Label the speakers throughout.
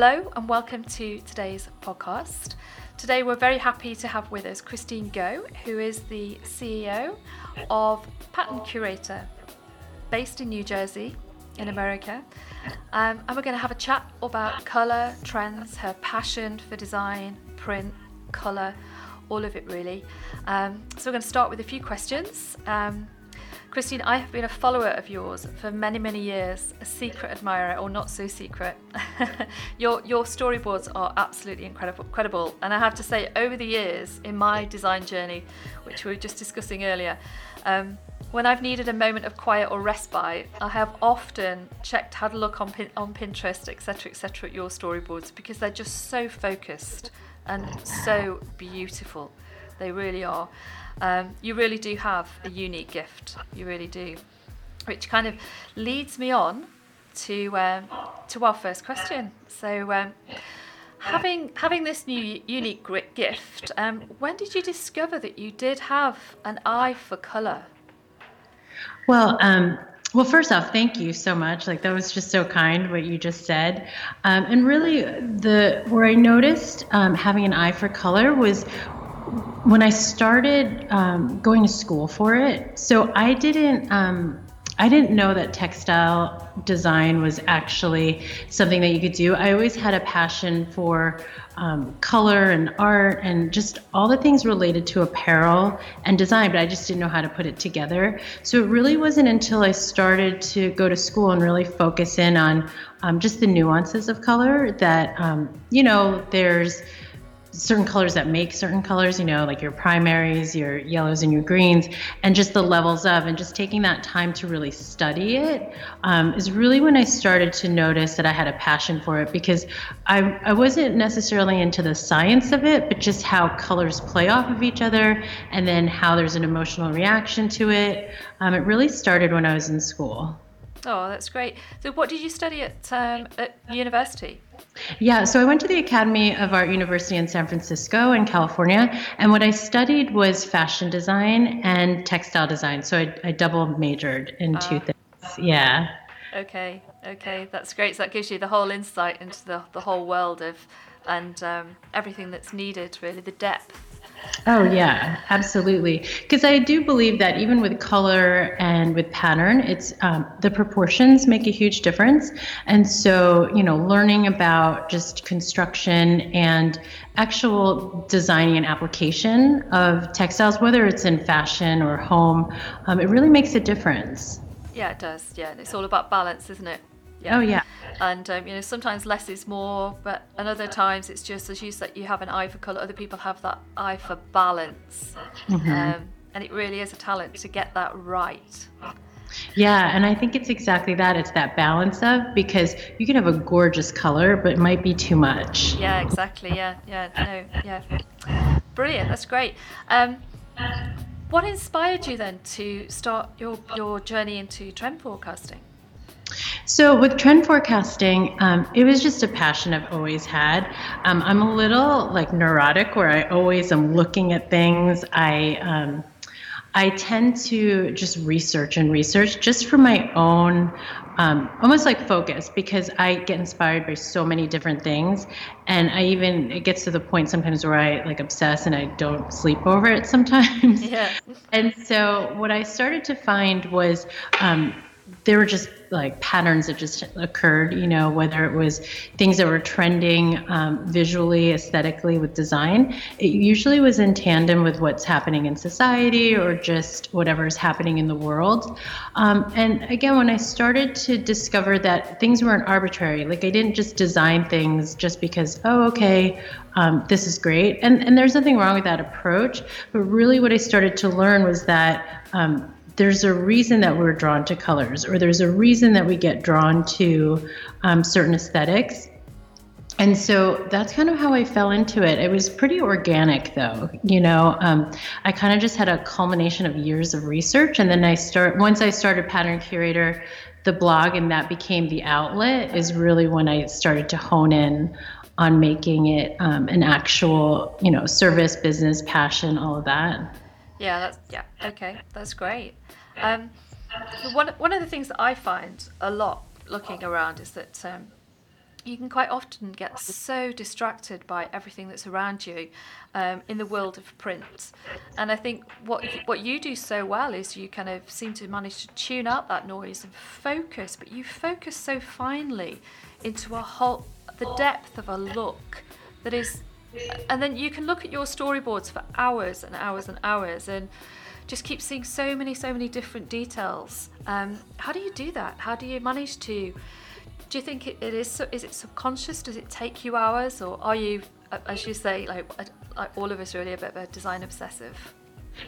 Speaker 1: hello and welcome to today's podcast. Today we're very happy to have with us Christine Go, who is the CEO of Pattern Curator, based in New Jersey, in America. Um, and we're going to have a chat about colour, trends, her passion for design, print, colour, all of it really. Um, so we're going to start with a few questions. Um, Christine, I have been a follower of yours for many, many years, a secret admirer, or not so secret. your your storyboards are absolutely incredible, incredible, and I have to say, over the years in my design journey, which we were just discussing earlier, um, when I've needed a moment of quiet or respite, I have often checked how to look on Pin- on Pinterest, etc., etc., at your storyboards because they're just so focused and so beautiful. They really are. Um, you really do have a unique gift. You really do, which kind of leads me on to um, to our first question. So, um, having having this new unique gift, um, when did you discover that you did have an eye for color?
Speaker 2: Well, um, well, first off, thank you so much. Like that was just so kind what you just said. Um, and really, the where I noticed um, having an eye for color was when I started um, going to school for it. So I didn't. Um, I didn't know that textile design was actually something that you could do. I always had a passion for um, color and art and just all the things related to apparel and design, but I just didn't know how to put it together. So it really wasn't until I started to go to school and really focus in on um, just the nuances of color that, um, you know, there's certain colors that make certain colors, you know, like your primaries, your yellows, and your greens, and just the levels of, and just taking that time to really study it um, is really when I started to notice that I had a passion for it because I, I wasn't necessarily into the science of it, but just how colors play off of each other and then how there's an emotional reaction to it. Um, it really started when I was in school.
Speaker 1: Oh, that's great. So, what did you study at, um, at university?
Speaker 2: Yeah, so I went to the Academy of Art University in San Francisco in California, and what I studied was fashion design and textile design. So I, I double majored in uh, two things. Yeah.
Speaker 1: Okay, okay, that's great. So that gives you the whole insight into the, the whole world of and um, everything that's needed, really, the depth
Speaker 2: Oh, yeah, absolutely. Because I do believe that even with color and with pattern, it's um, the proportions make a huge difference. And so, you know, learning about just construction and actual designing and application of textiles, whether it's in fashion or home, um, it really makes a difference.
Speaker 1: Yeah, it does. Yeah, it's all about balance, isn't it?
Speaker 2: Yeah. Oh yeah.
Speaker 1: And um, you know, sometimes less is more, but and other times it's just as you said, you have an eye for color. Other people have that eye for balance, mm-hmm. um, and it really is a talent to get that right.
Speaker 2: Yeah, and I think it's exactly that. It's that balance of because you can have a gorgeous color, but it might be too much.
Speaker 1: Yeah, exactly. Yeah, yeah, no, yeah. Brilliant. That's great. Um, what inspired you then to start your your journey into trend forecasting?
Speaker 2: So with trend forecasting, um, it was just a passion I've always had. Um, I'm a little like neurotic, where I always am looking at things. I um, I tend to just research and research just for my own, um, almost like focus, because I get inspired by so many different things, and I even it gets to the point sometimes where I like obsess and I don't sleep over it sometimes.
Speaker 1: Yeah.
Speaker 2: and so what I started to find was um, there were just like patterns that just occurred, you know, whether it was things that were trending um, visually, aesthetically with design, it usually was in tandem with what's happening in society or just whatever is happening in the world. Um, and again, when I started to discover that things weren't arbitrary, like I didn't just design things just because, oh, okay, um, this is great. And, and there's nothing wrong with that approach. But really, what I started to learn was that um, there's a reason that we're drawn to colors, or there's a reason that we get drawn to um, certain aesthetics. And so that's kind of how I fell into it. It was pretty organic, though. You know, um, I kind of just had a culmination of years of research, and then I start once I started Pattern Curator, the blog, and that became the outlet. Is really when I started to hone in on making it um, an actual, you know, service, business, passion, all of that.
Speaker 1: Yeah, that's yeah. Okay, that's great. Um, one one of the things that I find a lot looking around is that um, you can quite often get so distracted by everything that's around you um, in the world of print. And I think what what you do so well is you kind of seem to manage to tune out that noise and focus, but you focus so finely into a whole the depth of a look that is and then you can look at your storyboards for hours and hours and hours and just keep seeing so many so many different details. Um, how do you do that? How do you manage to do you think it, it is is it subconscious? Does it take you hours or are you as you say like, like all of us really a bit of a design obsessive?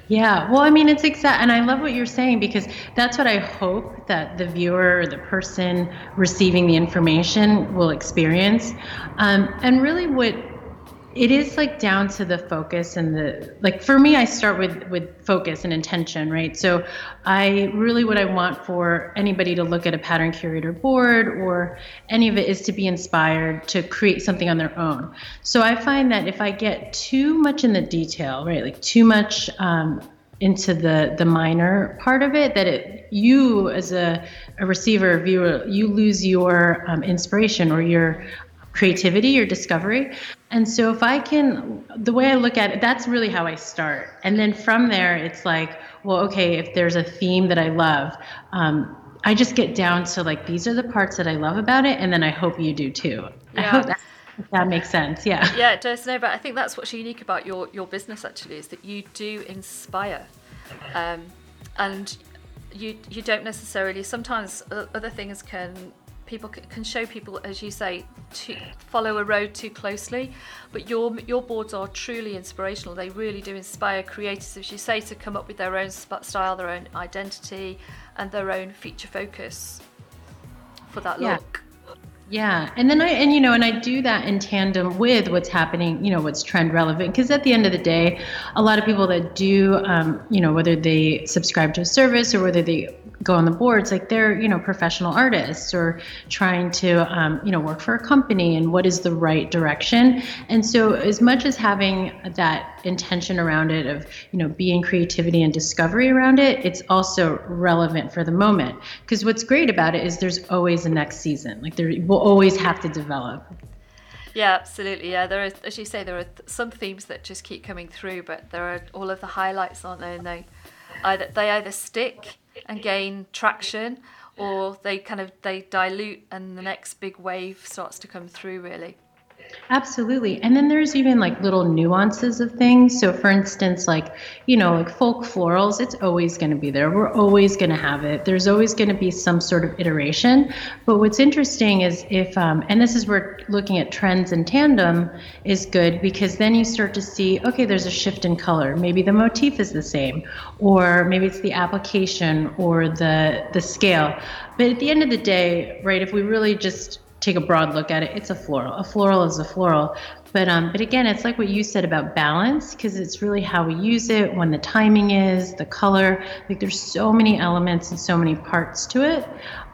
Speaker 2: Yeah, well, I mean, it's exact, and I love what you're saying because that's what I hope that the viewer or the person receiving the information will experience. Um, and really, what it is like down to the focus and the like for me i start with with focus and intention right so i really what i want for anybody to look at a pattern curator board or any of it is to be inspired to create something on their own so i find that if i get too much in the detail right like too much um, into the the minor part of it that it you as a, a receiver viewer you lose your um, inspiration or your creativity or discovery. And so if I can, the way I look at it, that's really how I start. And then from there, it's like, well, okay, if there's a theme that I love, um, I just get down to like, these are the parts that I love about it. And then I hope you do too. Yeah. I hope that, that makes sense. Yeah.
Speaker 1: Yeah, it does. No, but I think that's what's unique about your, your business actually is that you do inspire. Um, and you you don't necessarily sometimes other things can people can show people, as you say, to follow a road too closely. But your your boards are truly inspirational. They really do inspire creators, as you say, to come up with their own style, their own identity, and their own feature focus for that yeah. look.
Speaker 2: Yeah, and then I and you know, and I do that in tandem with what's happening, you know, what's trend relevant. Because at the end of the day, a lot of people that do, um, you know, whether they subscribe to a service or whether they go on the boards like they're you know professional artists or trying to um, you know work for a company and what is the right direction and so as much as having that intention around it of you know being creativity and discovery around it it's also relevant for the moment because what's great about it is there's always a next season like there will always have to develop
Speaker 1: yeah, absolutely. Yeah, there are, as you say, there are some themes that just keep coming through, but there are all of the highlights, aren't there? And they either they either stick and gain traction or they kind of they dilute and the next big wave starts to come through really
Speaker 2: Absolutely. And then there's even like little nuances of things. So, for instance, like, you know, like folk florals, it's always going to be there. We're always going to have it. There's always going to be some sort of iteration. But what's interesting is if, um, and this is where looking at trends in tandem is good because then you start to see, okay, there's a shift in color. Maybe the motif is the same, or maybe it's the application or the, the scale. But at the end of the day, right, if we really just take a broad look at it, it's a floral. A floral is a floral. But um, but again, it's like what you said about balance, because it's really how we use it, when the timing is, the color. Like there's so many elements and so many parts to it.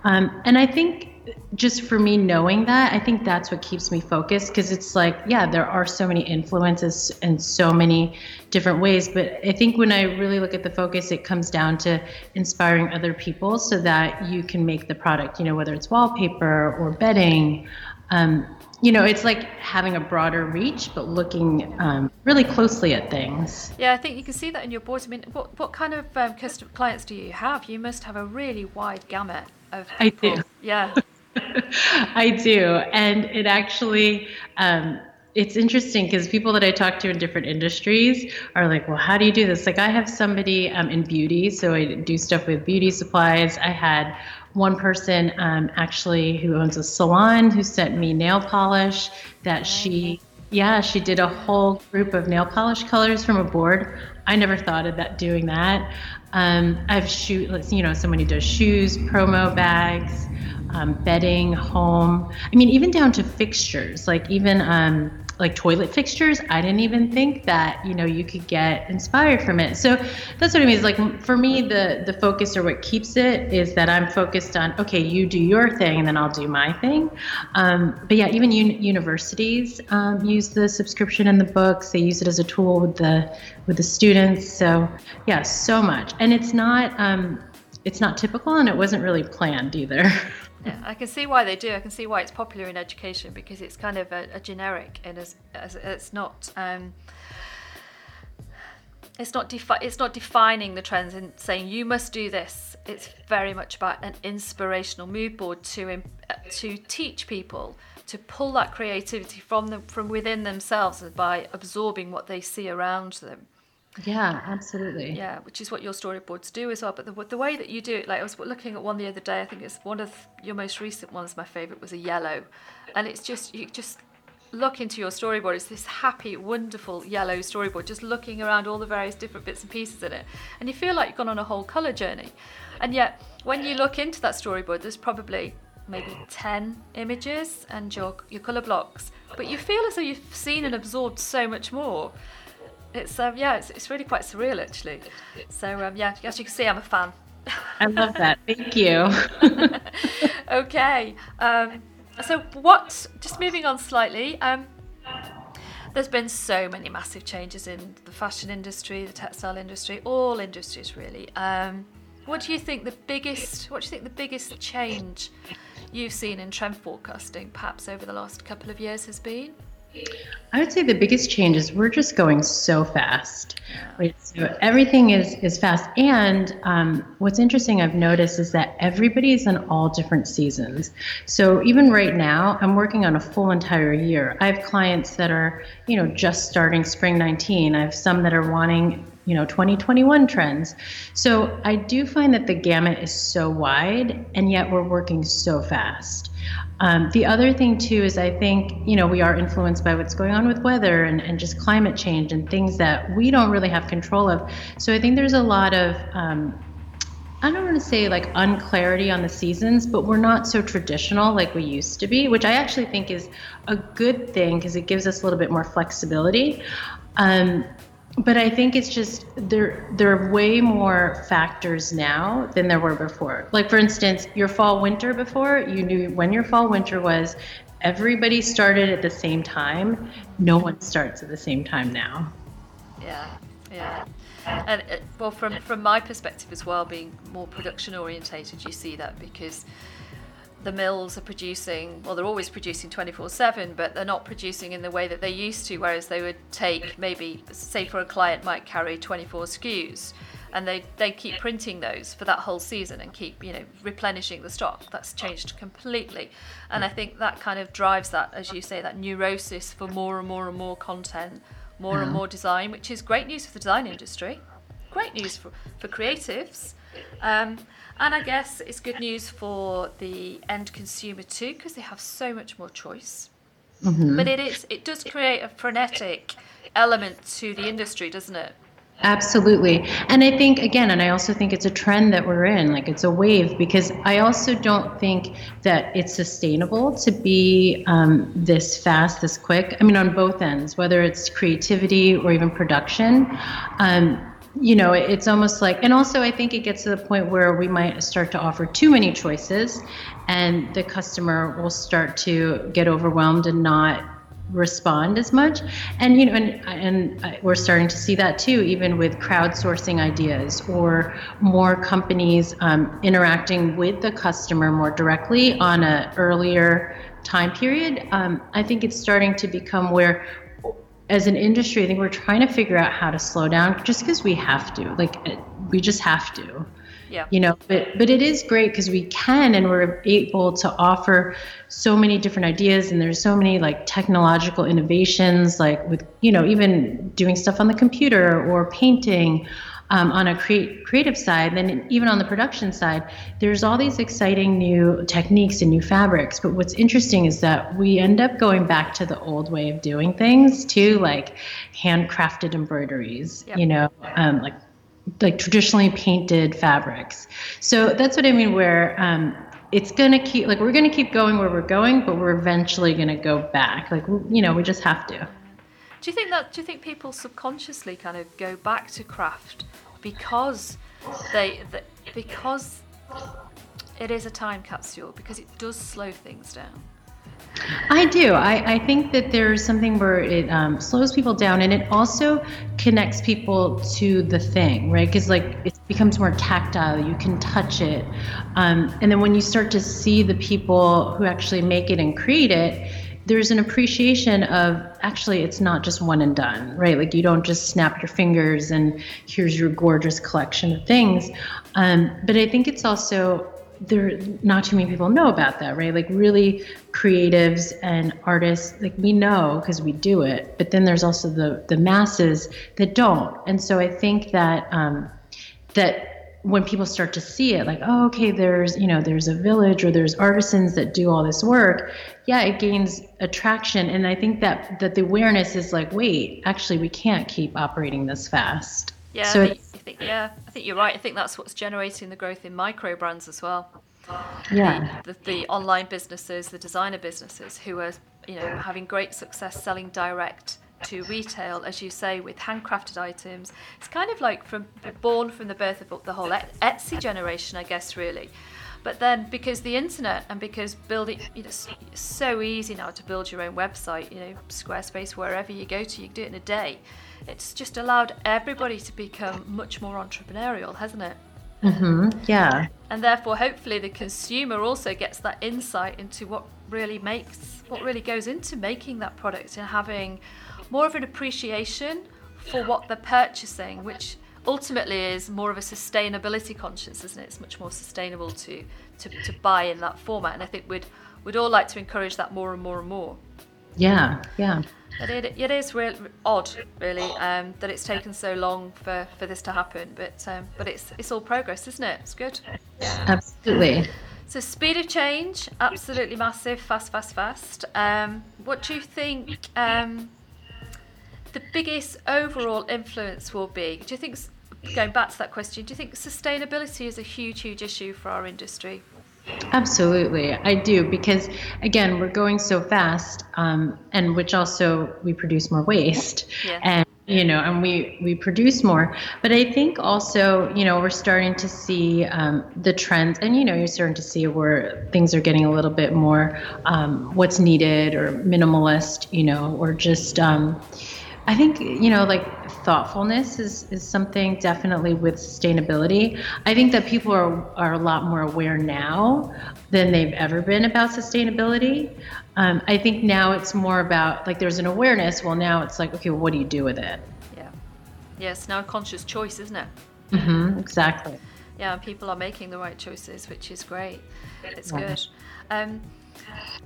Speaker 2: Um, and I think just for me knowing that, I think that's what keeps me focused because it's like, yeah, there are so many influences and so many different ways. But I think when I really look at the focus, it comes down to inspiring other people so that you can make the product, you know, whether it's wallpaper or bedding. Um, you know, it's like having a broader reach, but looking um, really closely at things.
Speaker 1: Yeah, I think you can see that in your boards. I mean, what, what kind of um, customer clients do you have? You must have a really wide gamut of people.
Speaker 2: I do.
Speaker 1: Yeah.
Speaker 2: I do. And it actually, um, it's interesting because people that I talk to in different industries are like, well, how do you do this? Like, I have somebody um, in beauty, so I do stuff with beauty supplies. I had one person um, actually who owns a salon who sent me nail polish that she, yeah, she did a whole group of nail polish colors from a board. I never thought of that doing that. Um, I've shoot, you know, someone who does shoes, promo bags um, bedding, home. I mean, even down to fixtures, like even um, like toilet fixtures. I didn't even think that you know you could get inspired from it. So that's what I mean. Is like for me, the the focus or what keeps it is that I'm focused on okay, you do your thing and then I'll do my thing. Um, but yeah, even un- universities um, use the subscription in the books. They use it as a tool with the with the students. So yeah, so much, and it's not um, it's not typical and it wasn't really planned either.
Speaker 1: yeah, I can see why they do. I can see why it's popular in education because it's kind of a, a generic and as, as it's not. Um, it's not defi- it's not defining the trends and saying you must do this. It's very much about an inspirational mood board to to teach people to pull that creativity from them from within themselves by absorbing what they see around them.
Speaker 2: Yeah, absolutely.
Speaker 1: Yeah, which is what your storyboards do as well. But the, the way that you do it, like I was looking at one the other day, I think it's one of your most recent ones. My favorite was a yellow, and it's just you just look into your storyboard. It's this happy, wonderful yellow storyboard, just looking around all the various different bits and pieces in it, and you feel like you've gone on a whole color journey. And yet, when you look into that storyboard, there's probably maybe 10 images and your, your colour blocks, but you feel as though you've seen and absorbed so much more it's um, yeah, it's, it's really quite surreal actually. So um, yeah, as you can see, I'm a fan.
Speaker 2: I love that. Thank you.
Speaker 1: okay. Um, so what? Just moving on slightly. Um, there's been so many massive changes in the fashion industry, the textile industry, all industries really. Um, what do you think the biggest? What do you think the biggest change you've seen in trend forecasting, perhaps over the last couple of years, has been?
Speaker 2: I would say the biggest change is we're just going so fast. Right? So everything is is fast, and um, what's interesting I've noticed is that everybody is in all different seasons. So even right now, I'm working on a full entire year. I have clients that are you know just starting spring 19. I have some that are wanting you know 2021 trends. So I do find that the gamut is so wide, and yet we're working so fast. Um, the other thing too is I think you know we are influenced by what's going on with weather and, and just climate change and things that we don't really have control of. So I think there's a lot of um, I don't want to say like unclarity on the seasons, but we're not so traditional like we used to be, which I actually think is a good thing because it gives us a little bit more flexibility. Um, but I think it's just there there are way more factors now than there were before. Like for instance, your fall winter before, you knew when your fall winter was. Everybody started at the same time. No one starts at the same time now.
Speaker 1: Yeah. Yeah. And uh, well from from my perspective as well being more production orientated, you see that because the mills are producing, well, they're always producing 24 7, but they're not producing in the way that they used to, whereas they would take maybe, say, for a client might carry 24 SKUs and they, they keep printing those for that whole season and keep you know replenishing the stock. That's changed completely. And i think that kind of drives that as you say that neurosis for more and more and more content more and more design which is great news for the design industry. Great news for, for creatives. Um, and I guess it's good news for the end consumer too, because they have so much more choice. Mm-hmm. But it is it does create a frenetic element to the industry, doesn't it?
Speaker 2: Absolutely. And I think, again, and I also think it's a trend that we're in, like it's a wave, because I also don't think that it's sustainable to be um, this fast, this quick. I mean, on both ends, whether it's creativity or even production. Um, you know, it's almost like, and also I think it gets to the point where we might start to offer too many choices, and the customer will start to get overwhelmed and not respond as much. And you know, and and we're starting to see that too, even with crowdsourcing ideas or more companies um, interacting with the customer more directly on a earlier time period. Um, I think it's starting to become where as an industry, I think we're trying to figure out how to slow down just because we have to. Like, uh, we just have to.
Speaker 1: Yeah.
Speaker 2: You know, but but it is great because we can and we're able to offer so many different ideas and there's so many like technological innovations like with you know even doing stuff on the computer or painting um, on a create, creative side, then even on the production side, there's all these exciting new techniques and new fabrics. But what's interesting is that we end up going back to the old way of doing things too, like handcrafted embroideries, yep. you know, um, like like traditionally painted fabrics. So that's what I mean. Where um, it's gonna keep like we're gonna keep going where we're going, but we're eventually gonna go back. Like you know, we just have to.
Speaker 1: Do you think that? Do you think people subconsciously kind of go back to craft because they, because it is a time capsule because it does slow things down?
Speaker 2: I do. I, I think that there's something where it um, slows people down and it also connects people to the thing, right? Because, like, it becomes more tactile. You can touch it. Um, and then when you start to see the people who actually make it and create it, there's an appreciation of actually it's not just one and done, right? Like you don't just snap your fingers and here's your gorgeous collection of things. Um, but I think it's also there not too many people know about that right like really creatives and artists like we know because we do it but then there's also the the masses that don't and so i think that um that when people start to see it like oh okay there's you know there's a village or there's artisans that do all this work yeah it gains attraction and i think that that the awareness is like wait actually we can't keep operating this fast
Speaker 1: yeah so think yeah, I think you're right. I think that's what's generating the growth in micro brands as well.
Speaker 2: Yeah.
Speaker 1: The, the, the online businesses, the designer businesses who are, you know, having great success selling direct to retail, as you say, with handcrafted items. It's kind of like from born from the birth of the whole Etsy generation, I guess, really. But then, because the internet and because building, you know, it's so easy now to build your own website. You know, Squarespace, wherever you go to, you can do it in a day it's just allowed everybody to become much more entrepreneurial, hasn't it?
Speaker 2: Mm-hmm. Yeah.
Speaker 1: And therefore, hopefully, the consumer also gets that insight into what really makes, what really goes into making that product and having more of an appreciation for what they're purchasing, which ultimately is more of a sustainability conscience, isn't it? It's much more sustainable to, to, to buy in that format. And I think we'd, we'd all like to encourage that more and more and more.
Speaker 2: Yeah, yeah.
Speaker 1: But it, it is real, odd, really, um, that it's taken so long for, for this to happen. But um, but it's it's all progress, isn't it? It's good.
Speaker 2: Absolutely.
Speaker 1: So speed of change, absolutely massive, fast, fast, fast. Um, what do you think um, the biggest overall influence will be? Do you think, going back to that question, do you think sustainability is a huge, huge issue for our industry?
Speaker 2: Absolutely, I do because again, we're going so fast, um, and which also we produce more waste,
Speaker 1: yeah.
Speaker 2: and you know, and we we produce more. But I think also, you know, we're starting to see um, the trends, and you know, you're starting to see where things are getting a little bit more um, what's needed or minimalist, you know, or just. I think you know, like thoughtfulness is is something definitely with sustainability. I think that people are are a lot more aware now than they've ever been about sustainability. Um, I think now it's more about like there's an awareness. Well, now it's like okay, well, what do you do with it?
Speaker 1: Yeah, yes, now a conscious choice, isn't it?
Speaker 2: Mm-hmm, exactly.
Speaker 1: Yeah, people are making the right choices, which is great. It's yeah. good. Um,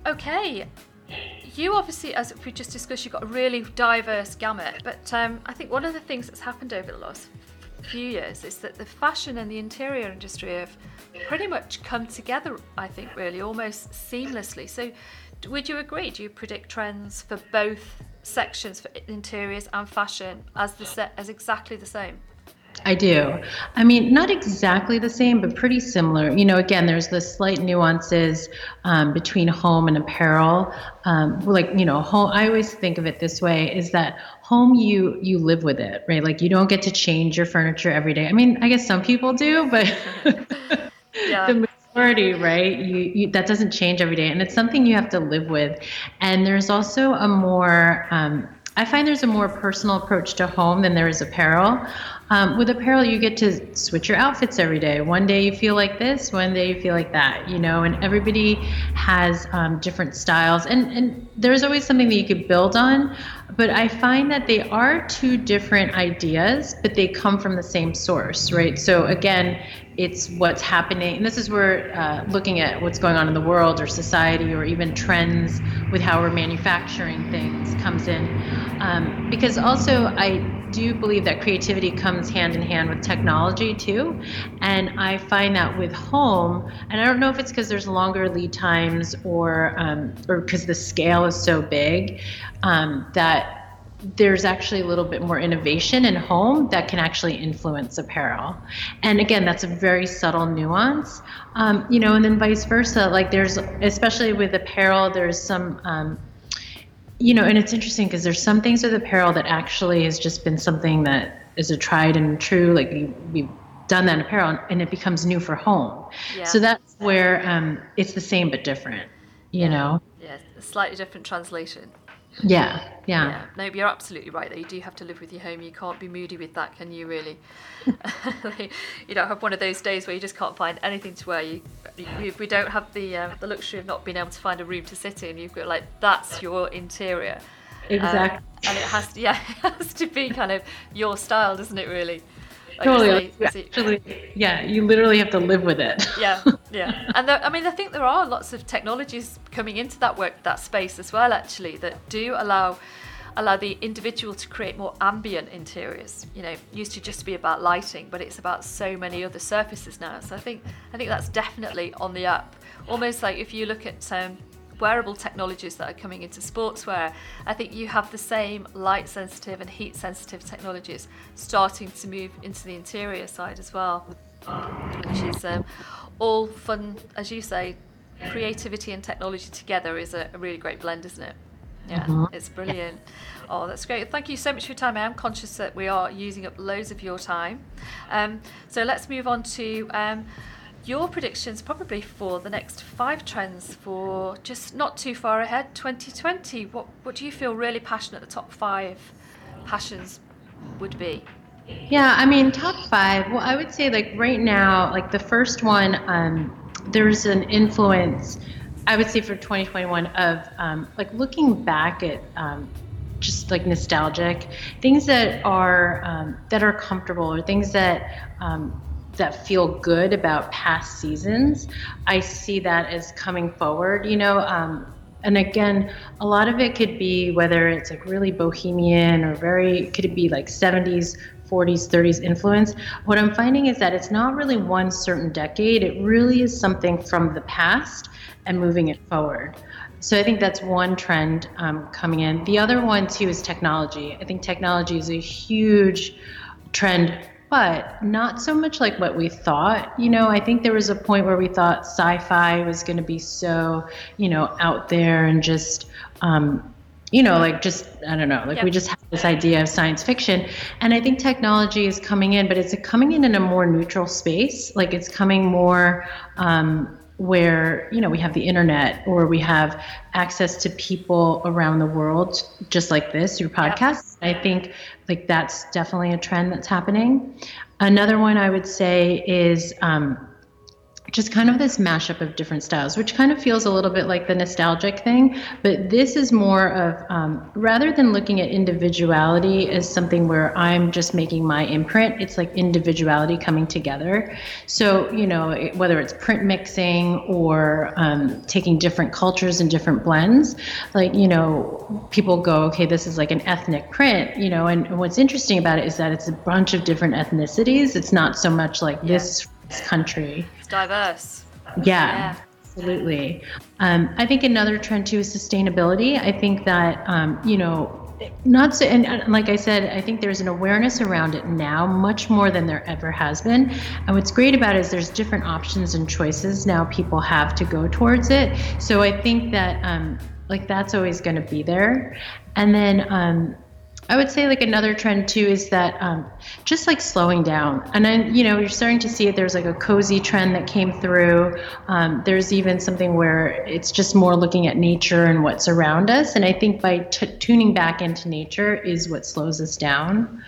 Speaker 1: okay, you obviously, as we just discussed, you've got a really diverse gamut. But um, I think one of the things that's happened over the last few years is that the fashion and the interior industry have pretty much come together. I think really almost seamlessly. So, would you agree? Do you predict trends for both sections, for interiors and fashion, as the as exactly the same?
Speaker 2: I do. I mean, not exactly the same, but pretty similar. You know, again, there's the slight nuances um, between home and apparel. Um, like, you know, home. I always think of it this way: is that home you you live with it, right? Like, you don't get to change your furniture every day. I mean, I guess some people do, but
Speaker 1: yeah.
Speaker 2: the majority, right? You, you, that doesn't change every day, and it's something you have to live with. And there's also a more um, I find there's a more personal approach to home than there is apparel. Um, with apparel, you get to switch your outfits every day. One day you feel like this, one day you feel like that, you know, and everybody has um, different styles. And, and there's always something that you could build on. But I find that they are two different ideas, but they come from the same source, right? So again, it's what's happening. And this is where uh, looking at what's going on in the world or society or even trends with how we're manufacturing things comes in. Um, because also, I do believe that creativity comes hand in hand with technology too. And I find that with home, and I don't know if it's because there's longer lead times or um, or because the scale is so big um, that there's actually a little bit more innovation in home that can actually influence apparel. And again, that's a very subtle nuance. Um, you know, and then vice versa. Like there's, especially with apparel, there's some um, you know, and it's interesting because there's some things with apparel that actually has just been something that is a tried and true. Like we, we've done that in apparel, and it becomes new for home.
Speaker 1: Yeah.
Speaker 2: So that's where um, it's the same but different. You
Speaker 1: yeah.
Speaker 2: know.
Speaker 1: Yeah, slightly different translation.
Speaker 2: Yeah, yeah. yeah.
Speaker 1: No, you're absolutely right. Though you do have to live with your home. You can't be moody with that, can you? Really? you don't have one of those days where you just can't find anything to wear. You, you we don't have the uh, the luxury of not being able to find a room to sit in. You've got like that's your interior.
Speaker 2: Exactly. Um,
Speaker 1: and it has to, yeah, it has to be kind of your style, doesn't it? Really.
Speaker 2: Like totally. Actually, yeah, you literally have to live with it.
Speaker 1: yeah, yeah. And there, I mean, I think there are lots of technologies coming into that work, that space as well, actually, that do allow allow the individual to create more ambient interiors. You know, used to just be about lighting, but it's about so many other surfaces now. So I think I think that's definitely on the up. Almost like if you look at um, wearable technologies that are coming into sportswear, I think you have the same light sensitive and heat sensitive technologies starting to move into the interior side as well, which is um, all fun, as you say. Creativity and technology together is a, a really great blend, isn't it? Yeah, mm-hmm. it's brilliant. Oh, that's great. Thank you so much for your time. I am conscious that we are using up loads of your time. Um, so let's move on to um, your predictions probably for the next five trends for just not too far ahead 2020 what what do you feel really passionate the top five passions would be?
Speaker 2: Yeah i mean top five well i would say like right now like the first one um, there's an influence i would say for 2021 of um, like looking back at um, just like nostalgic things that are um, that are comfortable or things that um, that feel good about past seasons, I see that as coming forward. You know, um, and again, a lot of it could be whether it's like really bohemian or very could it be like 70s, 40s, 30s influence. What I'm finding is that it's not really one certain decade. It really is something from the past and moving it forward. So I think that's one trend um, coming in. The other one too is technology. I think technology is a huge trend but not so much like what we thought. You know, I think there was a point where we thought sci-fi was going to be so, you know, out there and just, um, you know, like just I don't know, like yep. we just have this idea of science fiction, and I think technology is coming in, but it's coming in in a more neutral space. Like it's coming more. Um, where you know we have the internet or we have access to people around the world just like this your podcast yep. i think like that's definitely a trend that's happening another one i would say is um, just kind of this mashup of different styles, which kind of feels a little bit like the nostalgic thing. But this is more of um, rather than looking at individuality as something where I'm just making my imprint, it's like individuality coming together. So, you know, whether it's print mixing or um, taking different cultures and different blends, like, you know, people go, okay, this is like an ethnic print, you know, and what's interesting about it is that it's a bunch of different ethnicities. It's not so much like yeah. this country.
Speaker 1: It's diverse.
Speaker 2: Yeah. yeah. Absolutely. Um, I think another trend too is sustainability. I think that, um, you know, not so, and like I said, I think there's an awareness around it now, much more than there ever has been. And what's great about it is there's different options and choices now people have to go towards it. So I think that, um, like, that's always going to be there. And then, um, I would say like another trend too is that um, just like slowing down. And then, you know, you're starting to see it. There's like a cozy trend that came through. Um, there's even something where it's just more looking at nature and what's around us. And I think by t- tuning back into nature is what slows us down,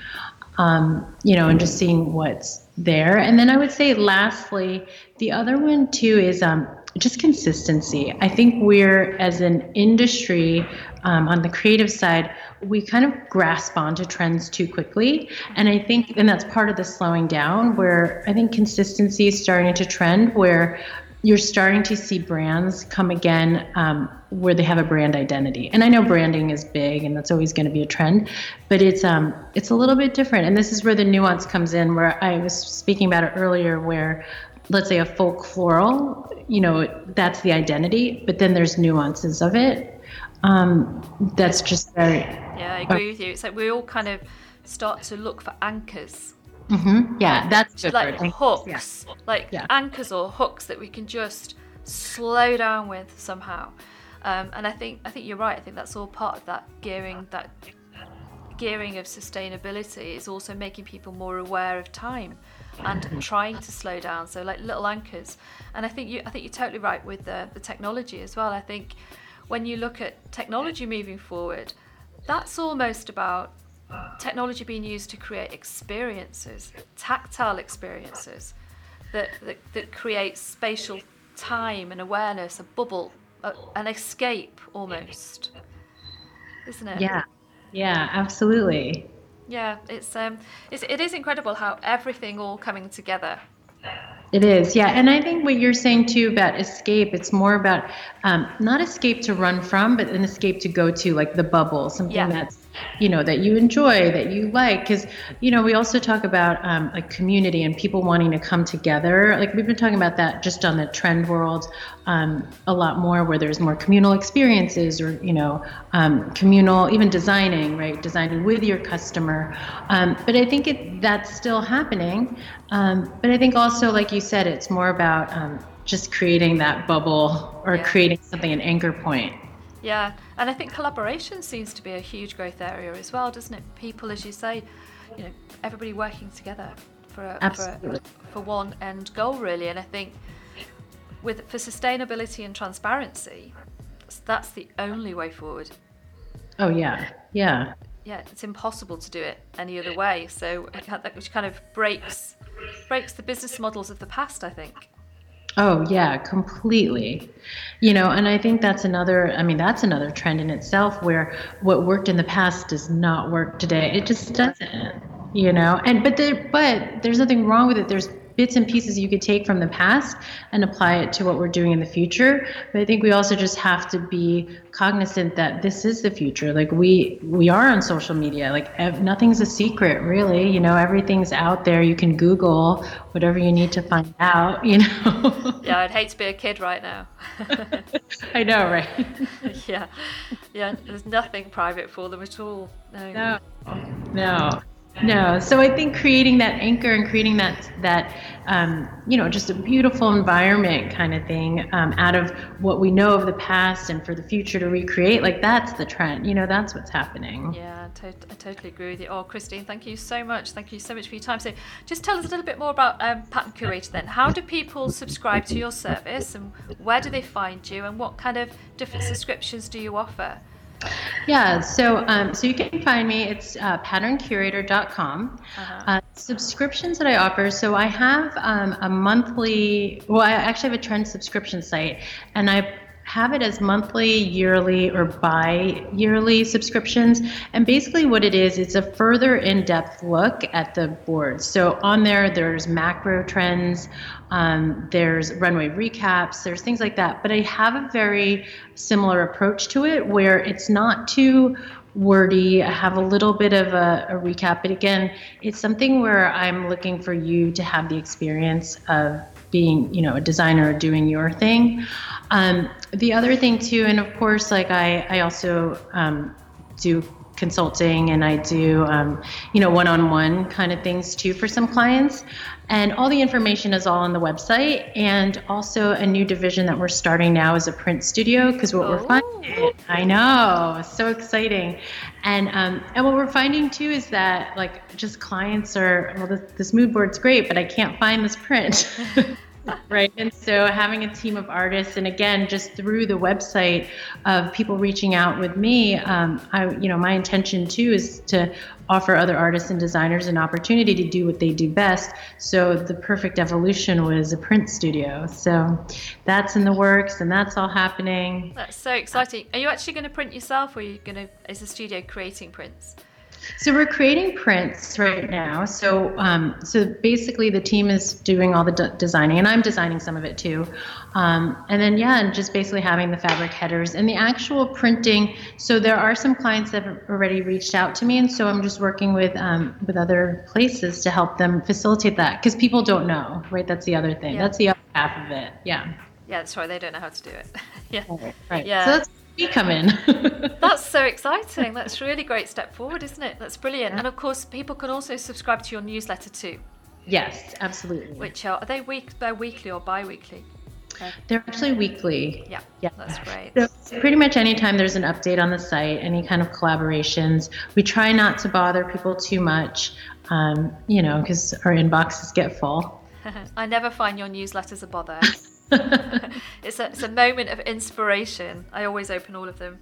Speaker 2: um, you know, and just seeing what's there. And then I would say, lastly, the other one too is um, just consistency. I think we're, as an industry, um, on the creative side, we kind of grasp onto trends too quickly. And I think, and that's part of the slowing down where I think consistency is starting to trend where you're starting to see brands come again um, where they have a brand identity. And I know branding is big and that's always going to be a trend, but it's um, it's a little bit different. And this is where the nuance comes in, where I was speaking about it earlier, where let's say a folk floral, you know, that's the identity, but then there's nuances of it. Um, that's just very.
Speaker 1: Yeah, I agree with you. It's like we all kind of start to look for anchors.
Speaker 2: Mm-hmm. Yeah, that's
Speaker 1: like hooks, yeah. like yeah. anchors or hooks that we can just slow down with somehow. Um, and I think I think you're right. I think that's all part of that gearing that gearing of sustainability is also making people more aware of time and trying to slow down. So like little anchors. And I think you I think you're totally right with the, the technology as well. I think when you look at technology moving forward, that's almost about technology being used to create experiences, tactile experiences that, that, that create spatial time and awareness, a bubble, a, an escape almost, isn't it?
Speaker 2: Yeah, yeah, absolutely.
Speaker 1: Yeah, it's um, it's, it is incredible how everything all coming together
Speaker 2: it is, yeah. And I think what you're saying too about escape, it's more about um, not escape to run from, but an escape to go to, like the bubble, something yeah. that's you know that you enjoy that you like because you know we also talk about um, like community and people wanting to come together. Like we've been talking about that just on the trend world um, a lot more where there's more communal experiences or you know um, communal even designing right designing with your customer. Um, but i think it that's still happening. Um, but i think also like you said it's more about um, just creating that bubble or yeah. creating something an anchor point
Speaker 1: yeah, and I think collaboration seems to be a huge growth area as well, doesn't it? People, as you say, you know, everybody working together for a, for, a, for one end goal, really. And I think with for sustainability and transparency, that's the only way forward.
Speaker 2: Oh yeah, yeah.
Speaker 1: Yeah, it's impossible to do it any other way. So which kind of breaks breaks the business models of the past, I think.
Speaker 2: Oh, yeah, completely. You know, and I think that's another, I mean, that's another trend in itself where what worked in the past does not work today. It just doesn't, you know, and, but there, but there's nothing wrong with it. There's bits and pieces you could take from the past and apply it to what we're doing in the future. But i think we also just have to be cognizant that this is the future. Like we we are on social media. Like ev- nothing's a secret really. You know everything's out there. You can google whatever you need to find out you know?
Speaker 1: Yeah i'd hate to be a kid right now.
Speaker 2: I know right?
Speaker 1: Yeah. Yeah there's nothing private for them at all.
Speaker 2: No. No, no. No, so I think creating that anchor and creating that that um, you know just a beautiful environment kind of thing um, out of what we know of the past and for the future to recreate like that's the trend. You know, that's what's happening.
Speaker 1: Yeah, to- I totally agree with you. Oh, Christine, thank you so much. Thank you so much for your time. So, just tell us a little bit more about um, Pattern Curator then. How do people subscribe to your service, and where do they find you, and what kind of different subscriptions do you offer?
Speaker 2: Yeah, so um, so you can find me. It's uh, patterncurator.com. Uh-huh. Uh, subscriptions that I offer. So I have um, a monthly. Well, I actually have a trend subscription site, and I have it as monthly, yearly, or bi yearly subscriptions. And basically, what it is, it's a further in depth look at the boards. So on there, there's macro trends, um, there's runway recaps, there's things like that. But I have a very similar approach to it where it's not too wordy. I have a little bit of a, a, recap, but again, it's something where I'm looking for you to have the experience of being, you know, a designer doing your thing. Um, the other thing too, and of course, like I, I also um, do consulting and I do, um, you know, one-on-one kind of things too for some clients. And all the information is all on the website. And also a new division that we're starting now is a print studio because what oh. we're finding, I know, so exciting. And um, and what we're finding too is that like just clients are, well, this, this mood board's great, but I can't find this print. right and so having a team of artists and again just through the website of people reaching out with me um, i you know my intention too is to offer other artists and designers an opportunity to do what they do best. So the perfect evolution was a print studio. So that's in the works and that's all happening.
Speaker 1: That's so exciting. Are you actually going to print yourself or are you going to is the studio creating prints
Speaker 2: so we're creating prints right now. So um, so basically, the team is doing all the de- designing, and I'm designing some of it too. Um, and then yeah, and just basically having the fabric headers and the actual printing. So there are some clients that have already reached out to me, and so I'm just working with um, with other places to help them facilitate that because people don't know, right? That's the other thing. Yeah. That's the other half of it. Yeah.
Speaker 1: Yeah, that's right. They don't know how to do it. yeah.
Speaker 2: Right. right. Yeah. So that's we come in.
Speaker 1: That's so exciting. That's a really great step forward, isn't it? That's brilliant. Yeah. And of course, people can also subscribe to your newsletter too.
Speaker 2: Yes, absolutely.
Speaker 1: Which are, are they week? They're weekly or bi-weekly?
Speaker 2: They're actually weekly.
Speaker 1: Yeah, yeah, that's great.
Speaker 2: So pretty much anytime there's an update on the site, any kind of collaborations, we try not to bother people too much, um, you know, because our inboxes get full.
Speaker 1: I never find your newsletters a bother. it's, a, it's a moment of inspiration. I always open all of them.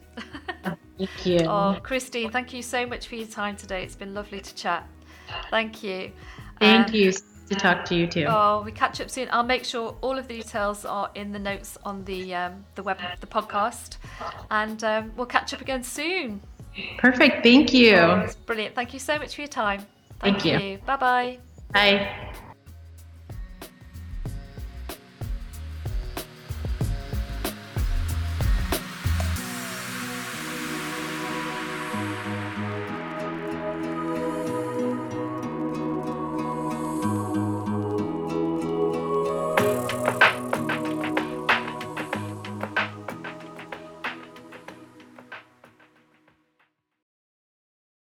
Speaker 2: thank you.
Speaker 1: Oh, Christine, thank you so much for your time today. It's been lovely to chat. Thank you.
Speaker 2: Thank um, you to talk to you too.
Speaker 1: Oh, we catch up soon. I'll make sure all of the details are in the notes on the um, the web the podcast, and um, we'll catch up again soon.
Speaker 2: Perfect. Thank you.
Speaker 1: Oh, brilliant. Thank you so much for your time.
Speaker 2: Thank, Thank you. you.
Speaker 1: Bye-bye.
Speaker 2: Bye.